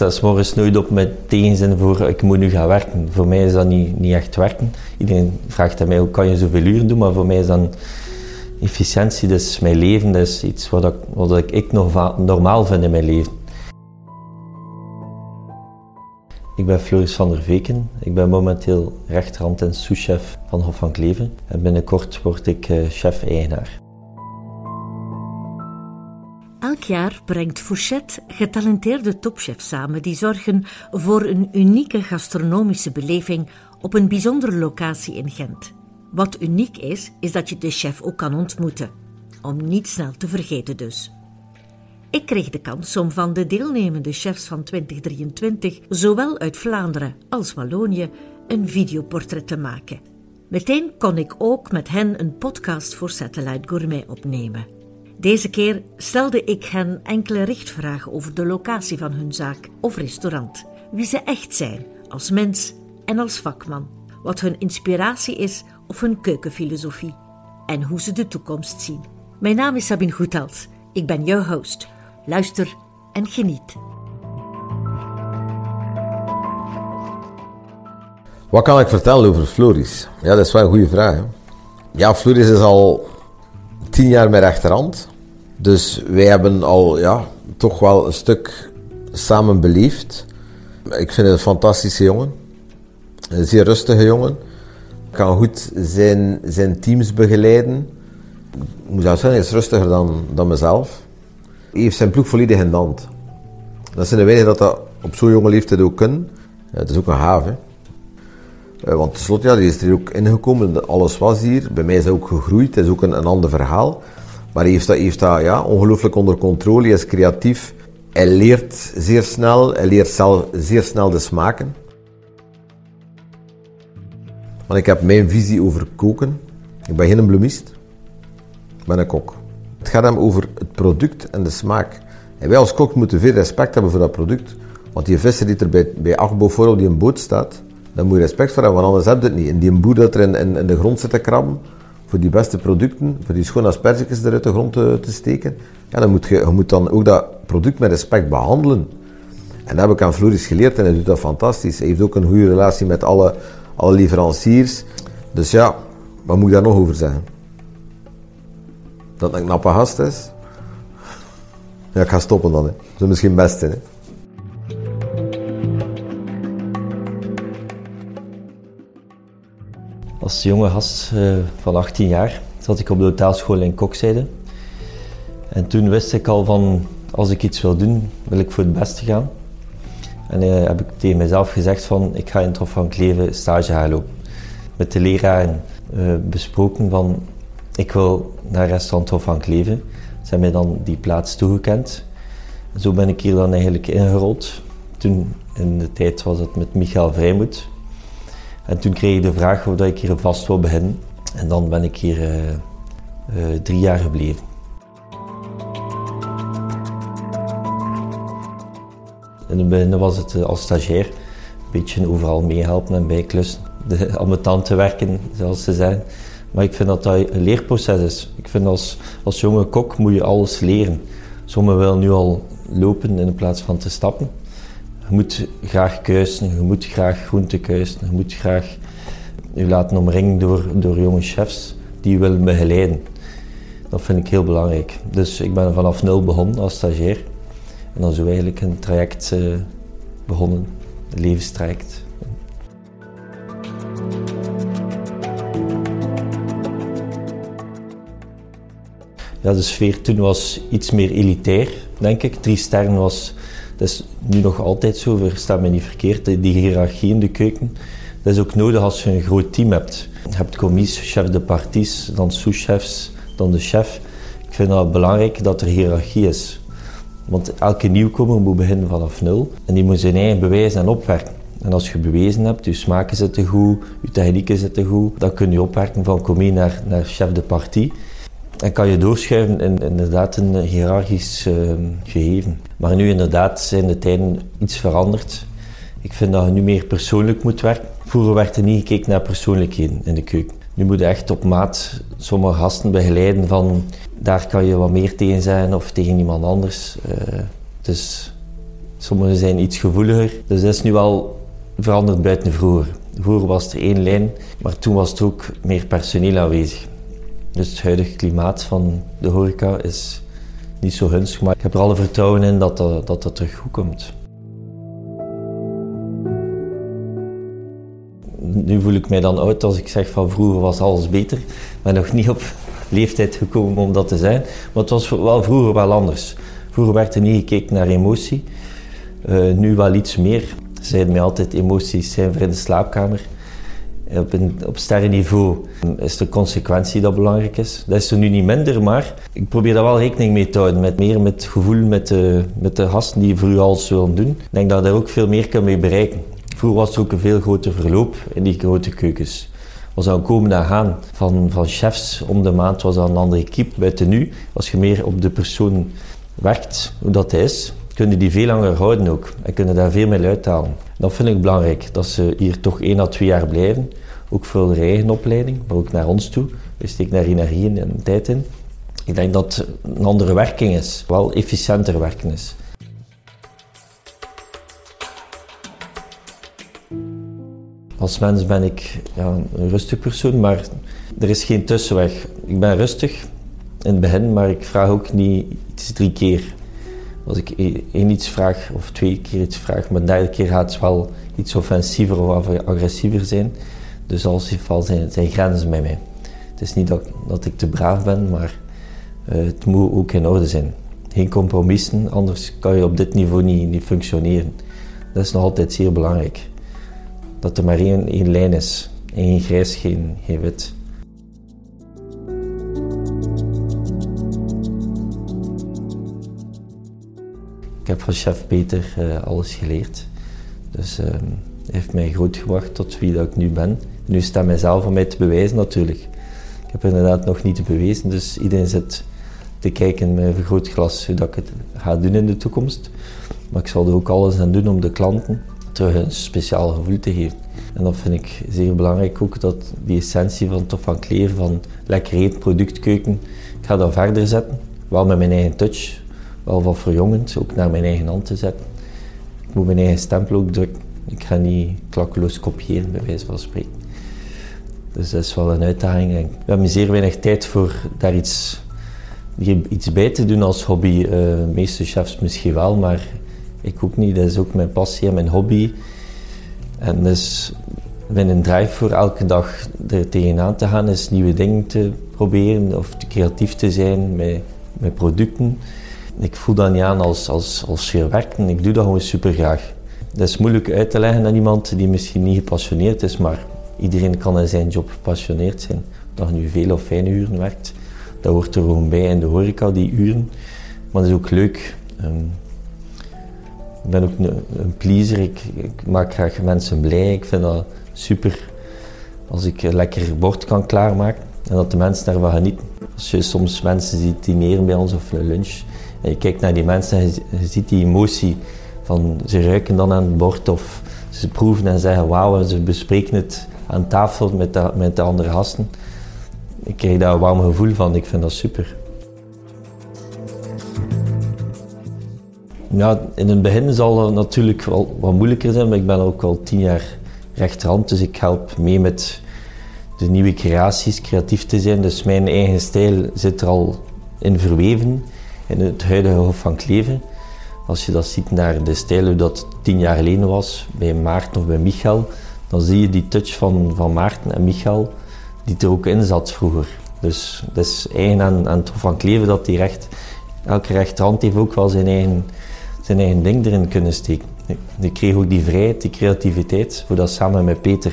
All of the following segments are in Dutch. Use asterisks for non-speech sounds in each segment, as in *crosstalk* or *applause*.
sta s morgens nooit op met tegenzin voor ik moet nu gaan werken. Voor mij is dat niet, niet echt werken. Iedereen vraagt aan mij hoe kan je zoveel uren doen, maar voor mij is dan efficiëntie, dus mijn leven, dat is iets wat ik, wat ik, ik nog normaal vind in mijn leven. Ik ben Floris van der Veken. Ik ben momenteel rechterhand en souschef van Hof van Kleven. En binnenkort word ik eh, chef-eigenaar. Elk jaar brengt Fourchette getalenteerde topchefs samen die zorgen voor een unieke gastronomische beleving op een bijzondere locatie in Gent. Wat uniek is, is dat je de chef ook kan ontmoeten. Om niet snel te vergeten dus. Ik kreeg de kans om van de deelnemende chefs van 2023, zowel uit Vlaanderen als Wallonië, een videoportret te maken. Meteen kon ik ook met hen een podcast voor Satellite Gourmet opnemen. Deze keer stelde ik hen enkele richtvragen over de locatie van hun zaak of restaurant, wie ze echt zijn als mens en als vakman, wat hun inspiratie is of hun keukenfilosofie en hoe ze de toekomst zien. Mijn naam is Sabine Goethals. Ik ben jouw host. Luister en geniet. Wat kan ik vertellen over Floris? Ja, dat is wel een goede vraag. Ja, Floris is al tien jaar mijn rechterhand. Dus wij hebben al ja, toch wel een stuk samen beleefd. Ik vind het een fantastische jongen. Een zeer rustige jongen. Kan goed zijn, zijn teams begeleiden. Ik moet zelfs zeggen, hij is rustiger dan, dan mezelf. Hij heeft zijn ploeg volledig in de hand. Dat zijn de weinigen dat dat op zo'n jonge leeftijd ook kunnen. Ja, het is ook een haven. Uh, want tenslotte, ja, die is er ook ingekomen. Alles was hier. Bij mij is hij ook gegroeid. Het is ook een, een ander verhaal. Maar hij heeft dat, heeft dat ja, ongelooflijk onder controle. Hij is creatief. Hij leert zeer snel. Hij leert zelf zeer snel de smaken. Want ik heb mijn visie over koken. Ik ben geen bloemist. Ik ben een kok. Het gaat hem over het product en de smaak. En wij als kok moeten veel respect hebben voor dat product. Want die visser die er bij, bij Agbo voor die boot staat, daar moet je respect voor hebben, want anders heb je het niet. En die boer dat er in, in, de grond zit te krabben, voor die beste producten, voor die schone asperges er uit de grond te, te, steken, ja, dan moet je, je moet dan ook dat product met respect behandelen. En dat heb ik aan Floris geleerd en hij doet dat fantastisch. Hij heeft ook een goede relatie met alle, alle leveranciers. Dus ja, wat moet ik daar nog over zeggen? Dat een knappe gast is? Ja, ik ga stoppen dan. Hè. Dat is misschien best. Hè. Als jonge gast uh, van 18 jaar zat ik op de hotelschool in Kokzijde. En toen wist ik al van, als ik iets wil doen, wil ik voor het beste gaan. En uh, heb ik tegen mezelf gezegd van, ik ga in het Hof van Kleven stage gaan. Met de leraren uh, besproken van, ik wil naar restaurant Hof van Kleven. Ze hebben mij dan die plaats toegekend. En zo ben ik hier dan eigenlijk ingerold. Toen in de tijd was het met Michael Vrijmoed. En toen kreeg ik de vraag of ik hier vast wil beginnen. En dan ben ik hier uh, uh, drie jaar gebleven. In het begin was het uh, als stagiair een beetje overal meehelpen en bijklussen. De *laughs* ambetant werken, zoals ze zeggen. Maar ik vind dat dat een leerproces is. Ik vind als, als jonge kok moet je alles leren. Sommigen willen nu al lopen in plaats van te stappen. Je moet graag kuisen, je moet graag groente kuisen, je moet graag je laten omringen door, door jonge chefs die je willen begeleiden. Dat vind ik heel belangrijk. Dus ik ben vanaf nul begonnen als stagiair. En dan zo eigenlijk een traject uh, begonnen, een levenstraject. Ja, de sfeer toen was iets meer elitair, denk ik. Drie sterren was, dat is nu nog altijd zo, versta me niet verkeerd, die hiërarchie in de keuken. Dat is ook nodig als je een groot team hebt. Je hebt commies, chef de parties, dan sous-chefs, dan de chef. Ik vind het belangrijk dat er hiërarchie is. Want elke nieuwkomer moet beginnen vanaf nul. En die moet zijn eigen bewijzen en opwerken. En als je bewezen hebt, je smaken zitten goed, je technieken zitten goed, dan kun je opwerken van commis naar, naar chef de partie. En kan je doorschuiven in inderdaad een hiërarchisch uh, gegeven. Maar nu inderdaad zijn de tijden iets veranderd. Ik vind dat je nu meer persoonlijk moet werken. Vroeger werd er niet gekeken naar persoonlijkheden in de keuken. Nu moet je echt op maat sommige gasten begeleiden van daar kan je wat meer tegen zijn of tegen iemand anders. Uh, dus Sommige zijn iets gevoeliger. Dus dat is nu wel veranderd buiten vroeger. Vroeger was er één lijn, maar toen was er ook meer personeel aanwezig. Dus het huidige klimaat van de horeca is niet zo gunstig, maar ik heb er alle vertrouwen in dat dat, dat, dat terug goed komt. Nu voel ik mij dan oud als ik zeg van vroeger was alles beter. Ik ben nog niet op leeftijd gekomen om dat te zijn, maar het was wel vroeger wel anders. Vroeger werd er niet gekeken naar emotie, uh, nu wel iets meer. Ze zeiden mij altijd, emoties zijn voor in de slaapkamer. Op, een, op sterrenniveau is de consequentie dat belangrijk is. Dat is er nu niet minder, maar ik probeer daar wel rekening mee te houden. Met meer met het gevoel met de, met de gasten die voor u alles willen doen. Ik denk dat je daar ook veel meer kan mee bereiken. Vroeger was er ook een veel groter verloop in die grote keukens. Was zou komen en gaan van, van chefs om de maand was dat een andere equipe. Buiten nu, als je meer op de persoon werkt, hoe dat is, kunnen die veel langer houden ook. En kunnen daar veel meer uithalen. Dat vind ik belangrijk, dat ze hier toch één à twee jaar blijven. Ook voor hun eigen opleiding, maar ook naar ons toe. We steken daar energie en tijd in. Ik denk dat het een andere werking is, wel efficiënter werken is. Als mens ben ik ja, een rustig persoon, maar er is geen tussenweg. Ik ben rustig in het begin, maar ik vraag ook niet iets drie keer. Als ik e-, één iets vraag of twee keer iets vraag, maar de derde keer gaat het wel iets offensiever of agressiever zijn. Dus als geval zijn, zijn grenzen bij mij. Het is niet dat, dat ik te braaf ben, maar uh, het moet ook in orde zijn. Geen compromissen, anders kan je op dit niveau niet, niet functioneren. Dat is nog altijd zeer belangrijk. Dat er maar één, één lijn is. Geen grijs, geen, wit. Ik heb van chef Peter uh, alles geleerd. Dus uh, hij heeft mij groot gebracht tot wie dat ik nu ben. Nu staat mijzelf om mij te bewijzen natuurlijk. Ik heb inderdaad nog niet bewezen, dus iedereen zit te kijken met een vergrootglas hoe dat ik het ga doen in de toekomst. Maar ik zal er ook alles aan doen om de klanten terug een speciaal gevoel te geven. En dat vind ik zeer belangrijk ook, dat die essentie van Tof van Kleer, van lekker eet, productkeuken, ik ga dat verder zetten. Wel met mijn eigen touch, wel wat verjongend, ook naar mijn eigen hand te zetten. Ik moet mijn eigen stempel ook drukken. Ik ga niet klakkeloos kopiëren, bij wijze van spreken. Dus dat is wel een uitdaging. We hebben zeer weinig tijd voor daar iets, iets bij te doen als hobby. Uh, de meeste chefs misschien wel, maar ik ook niet. Dat is ook mijn passie en mijn hobby. En dus een drive voor elke dag er tegenaan te gaan, is nieuwe dingen te proberen of creatief te zijn met, met producten. Ik voel dat niet aan als, als, als werken. Ik doe dat gewoon super graag. Dat is moeilijk uit te leggen aan iemand die misschien niet gepassioneerd is, maar iedereen kan in zijn job gepassioneerd zijn. Dat je nu veel of fijne uren werkt, dat hoort er gewoon bij in de horeca, die uren. Maar dat is ook leuk. Ehm, ik ben ook een, een pleaser, ik, ik, maak graag mensen blij. Ik vind dat super als ik een lekker bord kan klaarmaken en dat de mensen daarvan genieten. Als je soms mensen ziet dineren bij ons of een lunch en je kijkt naar die mensen en je, ziet die emotie van ze ruiken dan aan het bord of ze proeven en zeggen wauw en ze bespreken het aan tafel met de, met de andere gasten. Ik krijg daar een warm gevoel van, ik vind dat super. Ja, in het begin zal het natuurlijk wel wat moeilijker zijn, maar ik ben ook al tien jaar rechterhand, dus ik help mee met de nieuwe creaties, creatief te zijn. Dus mijn eigen stijl zit er al in verweven in het huidige Hof van Kleven. Als je dat ziet naar de stijl hoe dat tien jaar geleden was, bij Maarten of bij Michael, dan zie je die touch van, van Maarten en Michael, die er ook in zat vroeger. Dus dat is eigen aan, aan het van Kleven dat die recht, elke rechterhand heeft ook wel zijn eigen, zijn eigen ding erin kunnen steken. Die kreeg ook die vrijheid, die creativiteit, voor dat samen met Peter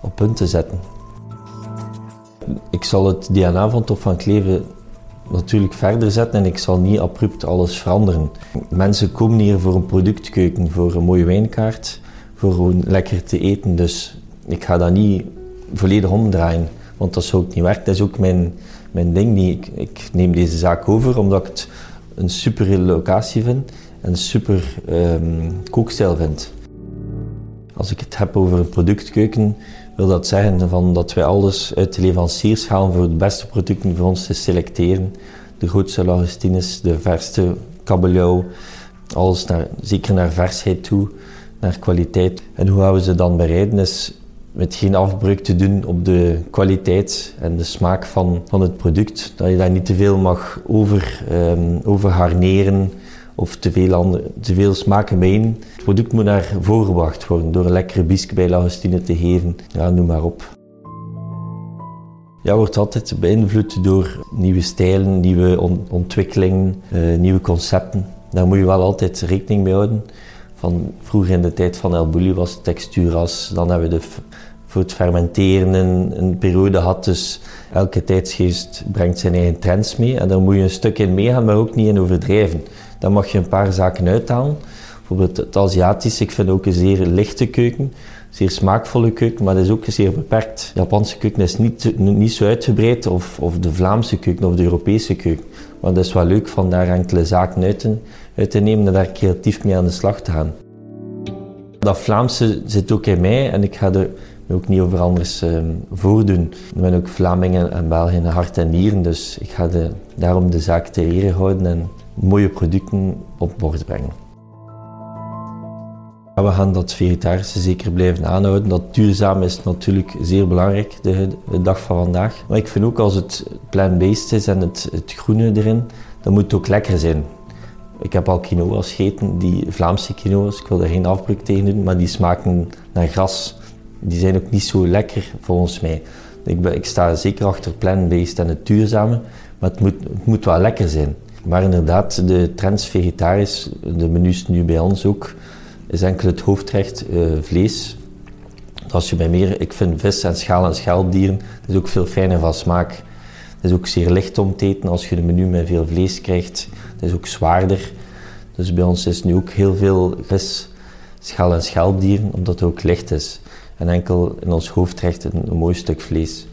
op punt te zetten. Ik zal het DNA van Top van Kleven natuurlijk verder zetten en ik zal niet abrupt alles veranderen. Mensen komen hier voor een productkeuken, voor een mooie wijnkaart, voor gewoon lekker te eten. Dus ik ga dat niet volledig omdraaien, want dat zou ook niet werken. Dat is ook mijn, mijn ding. Ik, ik neem deze zaak over omdat ik het een super locatie vind en een super um, kookstijl vind. Als ik het heb over een productkeuken, wil dat zeggen van dat wij alles uit de leveranciers halen voor de beste producten voor ons te selecteren. De grootste lagostines, de verste kabeljauw, Alles naar, zeker naar versheid toe, naar kwaliteit. En hoe we ze dan bereiden is met geen afbreuk te doen op de kwaliteit en de smaak van, van het product. Dat je daar niet te veel mag over, um, over harneren of te veel, te veel smaken bijeen. Het product moet naar voorgebracht worden door een lekkere bisque bij Lagostine te geven. Ja, noem maar op. Ja, wordt altijd beïnvloed door nieuwe stijlen, nieuwe ontwikkelingen, uh, nieuwe concepten. Daar moet je wel altijd rekening mee houden. Van vroeger in de tijd van El Bulli was texturas, dan hebben we de, voor het fermenteren een, een periode gehad. Dus elke tijdsgeest brengt zijn eigen trends mee en daar moet je een stuk in meegaan, maar ook niet in overdrijven. Dan mag je een paar zaken uithalen. Bijvoorbeeld het Aziatisch, ik vind ook een zeer lichte keuken zeer smaakvolle keuken, maar dat is ook zeer beperkt. De Japanse keuken is niet, niet zo uitgebreid, of, of de Vlaamse keuken of de Europese keuken. Maar dat is wel leuk van daar enkele zaken uit te, nemen en daar creatief mee aan de slag te gaan. Dat Vlaamse zit ook in mij en ik ga er ook niet over anders uh, voordoen. Ik ben ook Vlamingen en Belgen hart en nieren, dus ik ga de, daarom de zaak te ere houden en mooie producten op bord brengen. We gaan dat vegetarische zeker blijven aanhouden. Dat duurzaam is natuurlijk zeer belangrijk de, de dag van vandaag. Maar ik vind ook als het plant-based is en het, het groene erin, dan moet het ook lekker zijn. Ik heb al quinoa's gegeten, die Vlaamse quinoa's, ik wil er geen afbreuk tegen doen, maar die smaken naar gras. Die zijn ook niet zo lekker volgens mij. Ik, ik sta zeker achter plant-based en het duurzame, maar het moet, het moet wel lekker zijn. Maar inderdaad, de trends vegetarisch, de menus nu bij ons ook, is enkel het hoofdrecht uh, vlees. Als je bij meer, ik vind vis en schaal- en schelpdieren, is ook veel fijner van smaak. Het is ook zeer licht om te eten als je een menu met veel vlees krijgt. Het is ook zwaarder. Dus bij ons is nu ook heel veel vis, schaal- en schelpdieren, omdat het ook licht is. En enkel in ons hoofdrecht een, een mooi stuk vlees.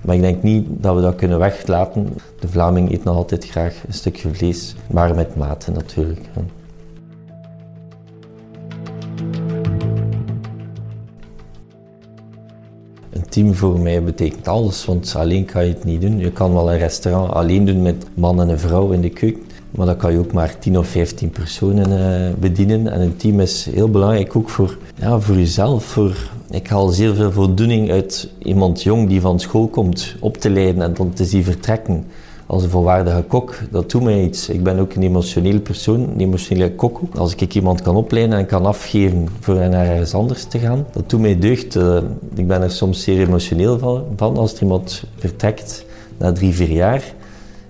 Maar ik denk niet dat we dat kunnen weglaten. De Vlaming eet nog altijd graag een stukje vlees, maar met mate natuurlijk. Team voor mij betekent alles, want alleen kan je het niet doen. Je kan wel een restaurant alleen doen met man en een vrouw in de keuken, maar dan kan je ook maar 10 of 15 personen uh, bedienen. En een team is heel belangrijk ook voor, ja, voor jezelf. Voor, ik haal zeer veel voldoening uit iemand jong die van school komt op te leiden en dan te zien vertrekken als een volwaardige kok, dat doet mij iets. Ik ben ook een emotioneel persoon, een emotionele kok. Als ik iemand kan opleiden en kan afgeven voor naar ergens anders te gaan, dat doet mij deugd. Uh, ik ben er soms zeer emotioneel van, als iemand vertrekt na drie, vier jaar.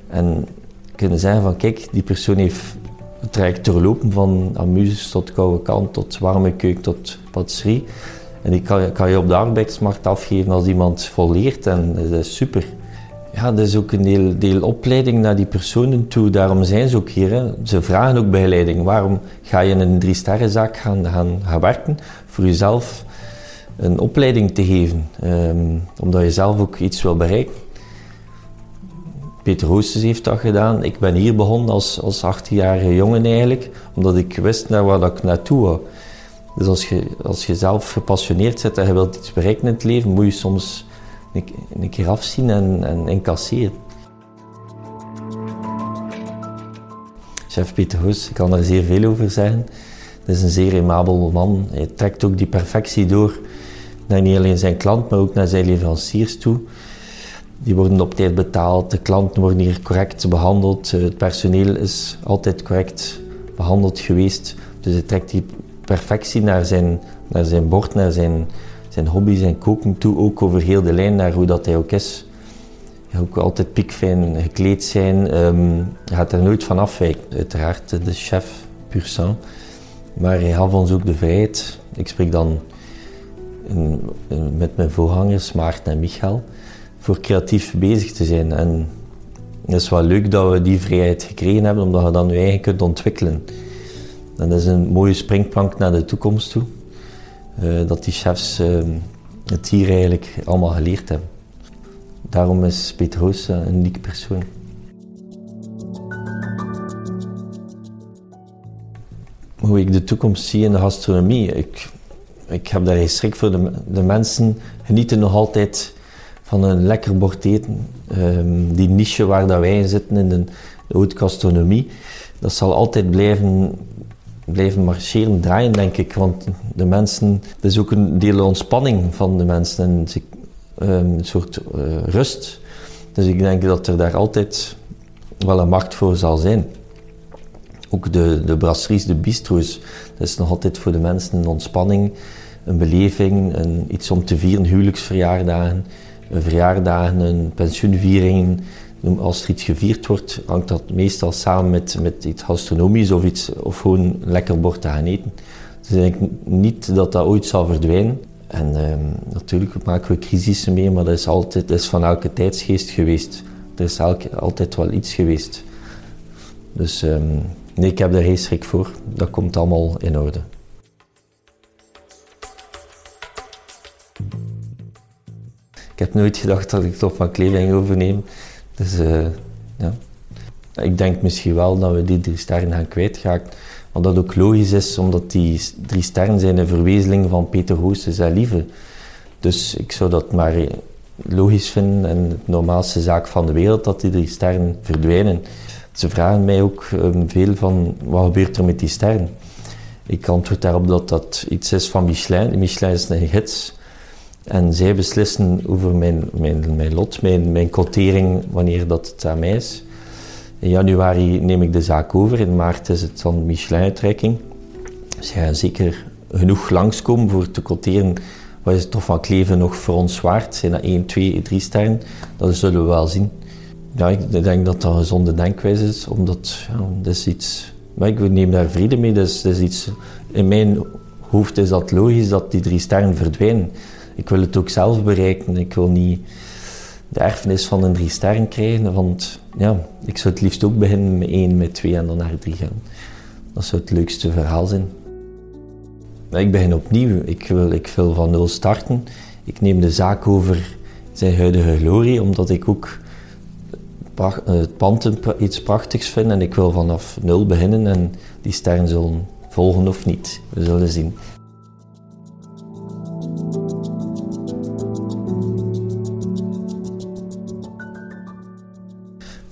En kunnen zeggen van kijk, die persoon heeft het traject doorlopen van amuses tot koude kant, tot warme keuken, tot patisserie. En die kan je op de arbeidsmarkt afgeven als iemand volleert en dat is super ja, dat is ook een deel, deel opleiding naar die personen toe. Daarom zijn ze ook hier. Hè. Ze vragen ook begeleiding. Waarom ga je in een drie-sterrenzaak gaan, gaan, gaan werken? Voor jezelf een opleiding te geven. Um, omdat je zelf ook iets wil bereiken. Peter Hoosters heeft dat gedaan. Ik ben hier begonnen als, als 18-jarige jongen eigenlijk. Omdat ik wist naar waar ik naartoe wou. Dus als je, als je zelf gepassioneerd bent en je wilt iets bereiken in het leven, moet je soms een, een keer afzien en, en incasseren. Chef Pieter Hoes, ik kan daar zeer veel over zeggen. Het is een zeer aimabel man. Hij trekt ook die perfectie door naar niet alleen zijn klant, maar ook naar zijn leveranciers toe. Die worden op tijd betaald, de klanten worden hier correct behandeld, het personeel is altijd correct behandeld geweest. Dus hij trekt die perfectie naar zijn, naar zijn bord, naar zijn, zijn hobby, zijn koken toe, ook over heel de lijn naar hoe dat hij ook is. Ook altijd piekfijn gekleed zijn. Um, gaat er nooit van afwijken. Uiteraard de chef, pur sang. Maar hij gaf ons ook de vrijheid. Ik spreek dan met mijn voorgangers, Maarten en Michael, voor creatief bezig te zijn. En het is wel leuk dat we die vrijheid gekregen hebben, omdat je dan je eigen kunt ontwikkelen. En dat is een mooie springplank naar de toekomst toe. Eh, dat die chefs ehm, het hier eigenlijk allemaal geleerd hebben. Daarom is Peter Hoos een unieke persoon. Hoe ik de toekomst zie in de gastronomie, ik, ik heb daar geen schrik voor. De, de mensen genieten nog altijd van een lekker bord eten. Ehm, die niche waar dat wij in zitten in de, de gastronomie, dat zal altijd blijven blijven marcheren, draaien, denk ik. Want de mensen, het is ook een deel ontspanning van de mensen en ehm, een soort uh, rust. Dus ik denk dat er daar altijd wel een markt voor zal zijn. Ook de, de brasseries, de bistro's, dat is nog altijd voor de mensen een ontspanning, een beleving, een, iets om te vieren, huwelijksverjaardagen, verjaardagen, een pensioenviering. Als er iets gevierd wordt, hangt dat meestal samen met, met iets gastronomisch of, iets, of gewoon lekker bord te gaan eten. Dus ik denk niet dat dat ooit zal verdwijnen. En uh, natuurlijk maken we crisissen mee, maar dat is, altijd, dat is van elke tijdsgeest geweest. Er is elke, altijd wel iets geweest. Dus um, nee, ik heb er geen schrik voor. Dat komt allemaal in orde. Ik heb nooit gedacht dat ik het op mijn kleding ging overnemen. Dus uh, ja. Ik denk misschien wel dat we die drie sterren gaan kwijtraken. Wat dat ook logisch is, omdat die drie sterren zijn een verwezenling van Peter Hoostes en Lieve. Dus ik zou dat maar logisch vinden en de normaalste zaak van de wereld dat die drie sterren verdwijnen. Ze vragen mij ook um, veel van wat gebeurt er met die sterren. Ik antwoord daarop dat dat iets is van Michelin. Michelin is een gids. En zij beslissen over mijn, mijn, mijn lot, mijn, mijn quotering, wanneer dat het aan mij is. In januari neem ik de zaak over, in maart is het dan Michelin-uitreiking. Dus ga zeker genoeg langskomen voor te quoteren wat is het toch van Kleven nog voor ons waard. Zijn dat 1, 2, 3 sterren? Dat zullen we wel zien. Ja, ik denk dat dat een gezonde denkwijze is, omdat ja, dat is iets... Maar ik neem daar vrede mee, dat is iets... In mijn hoofd is dat logisch dat die drie sterren verdwijnen. Ik wil het ook zelf bereiken. Ik wil niet de erfenis van een drie sterren krijgen. Want ja, ik zou het liefst ook beginnen met één, met twee en dan naar drie gaan. Dat zou het leukste verhaal zijn. Ik begin opnieuw. Ik wil, ik wil van nul starten. Ik neem de zaak over zijn huidige glorie, omdat ik ook het pand iets prachtigs vind. En ik wil vanaf nul beginnen en die sterren zullen volgen of niet. We zullen zien.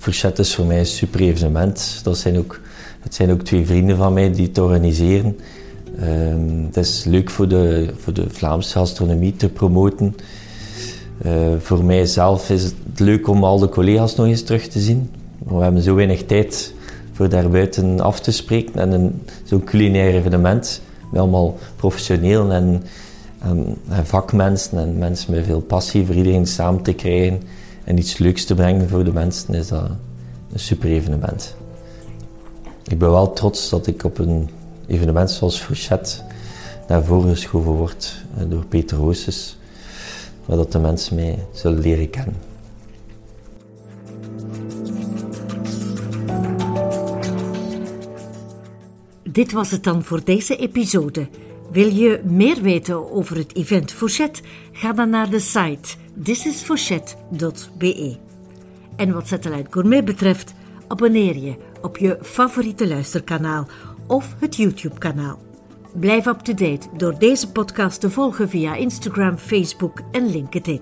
Fourchette is voor mij een super evenement. Dat zijn ook, het zijn ook twee vrienden van mij die het organiseren. Um, het is leuk voor de, voor de Vlaamse gastronomie te promoten. Uh, voor mijzelf is het leuk om al de collega's nog eens terug te zien. We hebben zo weinig tijd voor daar buiten af te spreken. En zo'n culinair evenement met allemaal professioneel en, en, en, vakmensen en mensen met veel passie voor iedereen samen te krijgen en iets leuks te brengen voor de mensen, is dat een super evenement. Ik ben wel trots dat ik op een evenement zoals Fouchet naar voren geschoven wordt eh, door Peter Hooses, waar dat de mensen mij zullen leren kennen. Dit was het dan voor deze episode. Wil je meer weten over het event Fouchet? Ga dan naar de site thisisfouchet.be. En wat Satellite Gourmet betreft, abonneer je op je favoriete luisterkanaal of het YouTube-kanaal. Blijf up-to-date door deze podcast te volgen via Instagram, Facebook en LinkedIn.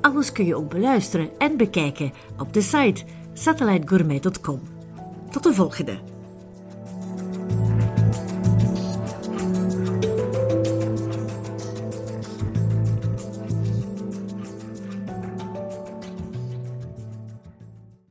Alles kun je ook beluisteren en bekijken op de site satellitegourmet.com. Tot de volgende!